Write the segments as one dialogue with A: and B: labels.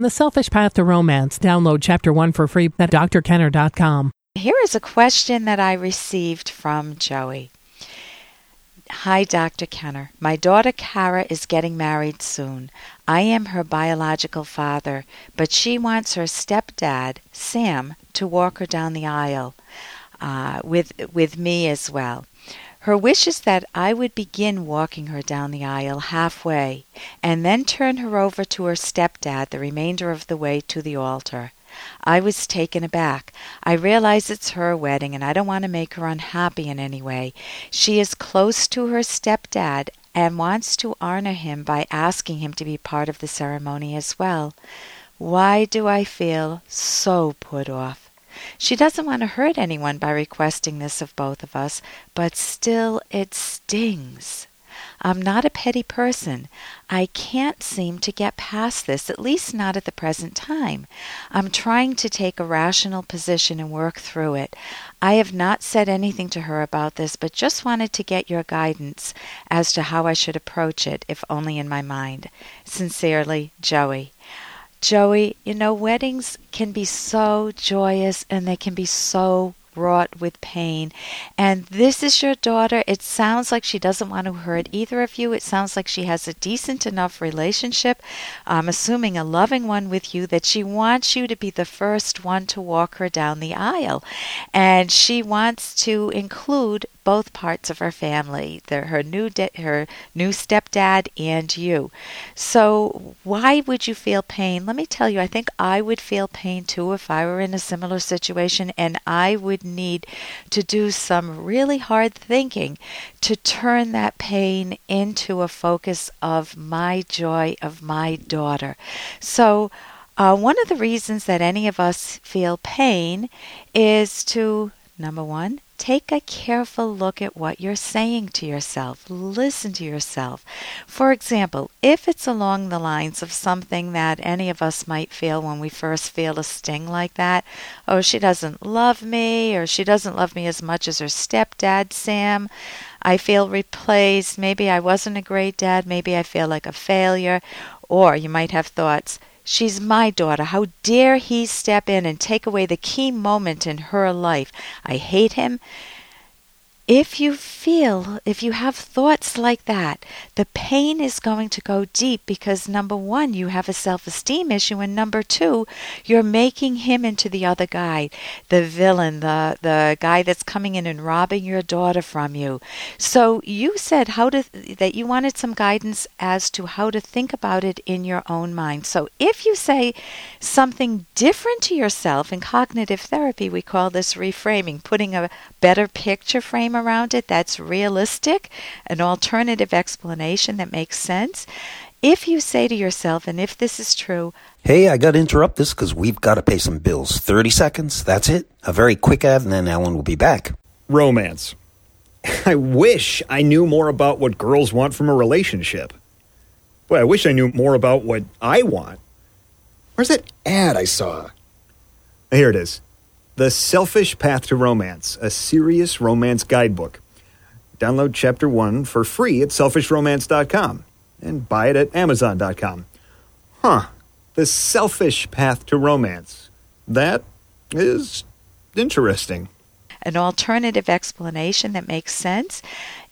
A: The Selfish Path to Romance. Download Chapter 1 for free at drkenner.com.
B: Here is a question that I received from Joey. Hi, Dr. Kenner. My daughter Kara is getting married soon. I am her biological father, but she wants her stepdad, Sam, to walk her down the aisle uh, with, with me as well. Her wish is that I would begin walking her down the aisle halfway, and then turn her over to her stepdad the remainder of the way to the altar. I was taken aback. I realize it's her wedding, and I don't want to make her unhappy in any way. She is close to her stepdad and wants to honor him by asking him to be part of the ceremony as well. Why do I feel so put off? She doesn't want to hurt anyone by requesting this of both of us, but still it stings. I'm not a petty person. I can't seem to get past this, at least not at the present time. I'm trying to take a rational position and work through it. I have not said anything to her about this, but just wanted to get your guidance as to how I should approach it, if only in my mind. Sincerely, Joey. Joey, you know, weddings can be so joyous and they can be so wrought with pain. And this is your daughter. It sounds like she doesn't want to hurt either of you. It sounds like she has a decent enough relationship, I'm assuming a loving one with you, that she wants you to be the first one to walk her down the aisle. And she wants to include both parts of her family, the, her new de- her new stepdad and you. So why would you feel pain? Let me tell you, I think I would feel pain too if I were in a similar situation, and I would need to do some really hard thinking to turn that pain into a focus of my joy of my daughter. So. Uh, one of the reasons that any of us feel pain is to, number one, Take a careful look at what you're saying to yourself. Listen to yourself. For example, if it's along the lines of something that any of us might feel when we first feel a sting like that oh, she doesn't love me, or she doesn't love me as much as her stepdad, Sam. I feel replaced. Maybe I wasn't a great dad. Maybe I feel like a failure. Or you might have thoughts, She's my daughter. How dare he step in and take away the key moment in her life? I hate him if you feel, if you have thoughts like that, the pain is going to go deep because number one, you have a self esteem issue, and number two, you're making him into the other guy, the villain, the, the guy that's coming in and robbing your daughter from you. So you said how to that you wanted some guidance as to how to think about it in your own mind. So if you say something different to yourself in cognitive therapy, we call this reframing, putting a better picture frame around it that's realistic, an alternative explanation that makes sense. If you say to yourself, and if this is true,
C: Hey, I got to interrupt this because we've got to pay some bills. 30 seconds, that's it. A very quick ad, and then Ellen will be back.
D: Romance. I wish I knew more about what girls want from a relationship. Boy, I wish I knew more about what I want. Where's that ad I saw? Here it is. The Selfish Path to Romance, a serious romance guidebook. Download chapter 1 for free at selfishromance.com and buy it at amazon.com. Huh. The Selfish Path to Romance. That is interesting.
B: An alternative explanation that makes sense.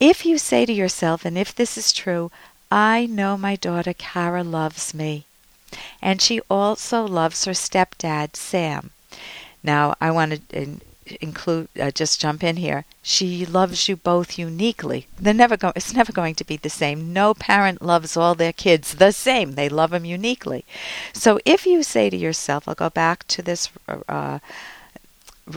B: If you say to yourself, and if this is true, I know my daughter Kara loves me, and she also loves her stepdad, Sam. Now, I want to include uh, just jump in here. She loves you both uniquely. They're never go- it's never going to be the same. No parent loves all their kids the same. They love them uniquely. So if you say to yourself, I'll go back to this uh,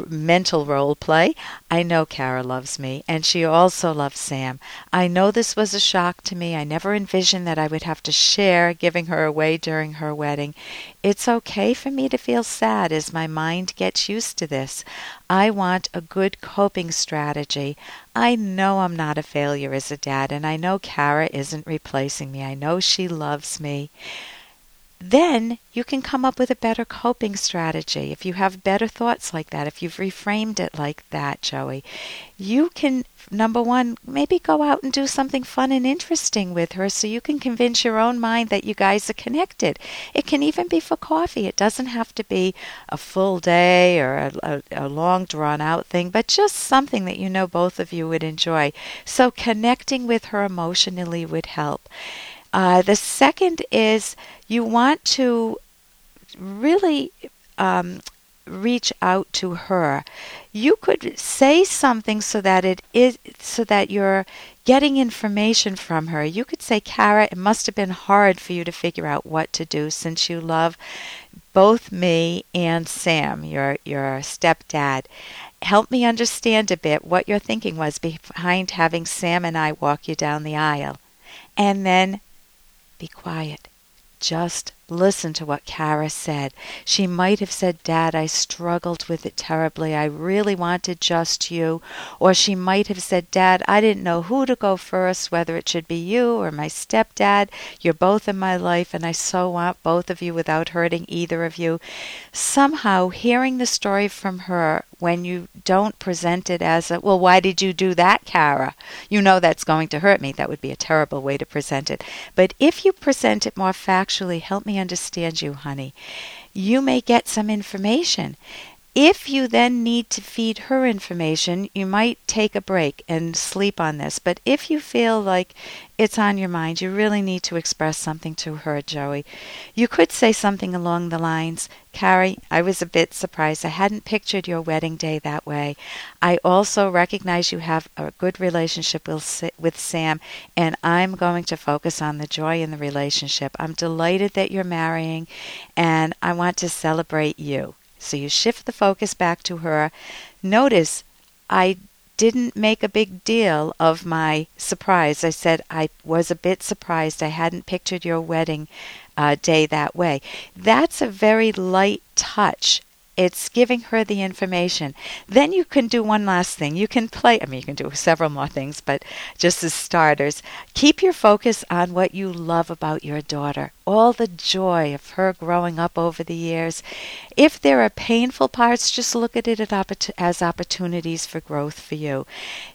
B: mental role play. I know Kara loves me, and she also loves Sam. I know this was a shock to me. I never envisioned that I would have to share giving her away during her wedding. It's okay for me to feel sad as my mind gets used to this. I want a good coping strategy. I know I'm not a failure as a dad, and I know Kara isn't replacing me. I know she loves me then you can come up with a better coping strategy. If you have better thoughts like that, if you've reframed it like that, Joey, you can number one, maybe go out and do something fun and interesting with her so you can convince your own mind that you guys are connected. It can even be for coffee. It doesn't have to be a full day or a, a, a long drawn out thing, but just something that you know both of you would enjoy. So connecting with her emotionally would help. Uh, the second is you want to really um, reach out to her. You could say something so that it is so that you're getting information from her. You could say, Kara, it must have been hard for you to figure out what to do since you love both me and Sam, your your stepdad. Help me understand a bit what your thinking was behind having Sam and I walk you down the aisle. And then be quiet. Just listen to what Kara said. She might have said, Dad, I struggled with it terribly. I really wanted just you. Or she might have said, Dad, I didn't know who to go first, whether it should be you or my stepdad. You're both in my life, and I so want both of you without hurting either of you. Somehow, hearing the story from her when you don't present it as a, well, why did you do that, Kara? You know that's going to hurt me. That would be a terrible way to present it. But if you present it more factually, help me understand you, honey, you may get some information. If you then need to feed her information, you might take a break and sleep on this. But if you feel like it's on your mind, you really need to express something to her, Joey. You could say something along the lines Carrie, I was a bit surprised. I hadn't pictured your wedding day that way. I also recognize you have a good relationship with, Sam, and I'm going to focus on the joy in the relationship. I'm delighted that you're marrying, and I want to celebrate you. So you shift the focus back to her. Notice I didn't make a big deal of my surprise. I said I was a bit surprised. I hadn't pictured your wedding uh, day that way. That's a very light touch it's giving her the information. Then you can do one last thing. You can play, I mean, you can do several more things, but just as starters, keep your focus on what you love about your daughter, all the joy of her growing up over the years. If there are painful parts, just look at it as opportunities for growth for you.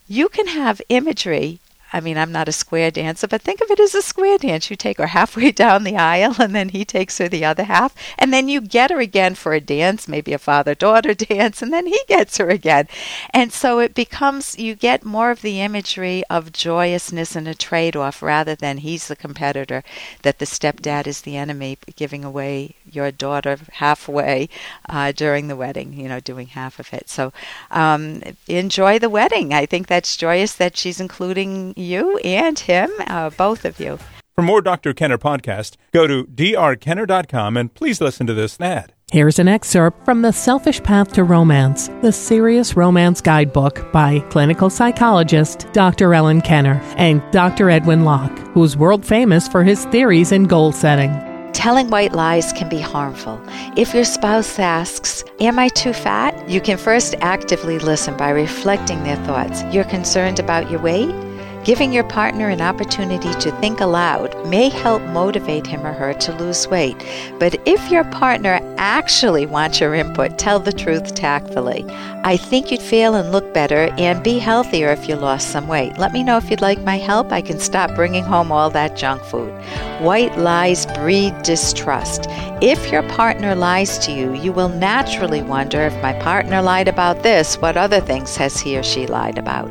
B: You can have imagery I mean, I'm not a square dancer, but think of it as a square dance. You take her halfway down the aisle, and then he takes her the other half, and then you get her again for a dance, maybe a father daughter dance, and then he gets her again. And so it becomes, you get more of the imagery of joyousness and a trade off rather than he's the competitor, that the stepdad is the enemy, giving away your daughter halfway uh, during the wedding, you know, doing half of it. So um, enjoy the wedding. I think that's joyous that she's including you and him, uh, both of you.
E: For more Dr. Kenner podcast, go to drkenner.com and please listen to this ad.
A: Here's an excerpt from The Selfish Path to Romance, the Serious Romance Guidebook by clinical psychologist Dr. Ellen Kenner and Dr. Edwin Locke, who's world famous for his theories in goal setting.
B: Telling white lies can be harmful. If your spouse asks, Am I too fat? You can first actively listen by reflecting their thoughts. You're concerned about your weight? Giving your partner an opportunity to think aloud may help motivate him or her to lose weight. But if your partner actually wants your input, tell the truth tactfully. I think you'd feel and look better and be healthier if you lost some weight. Let me know if you'd like my help. I can stop bringing home all that junk food. White lies breed distrust. If your partner lies to you, you will naturally wonder if my partner lied about this, what other things has he or she lied about?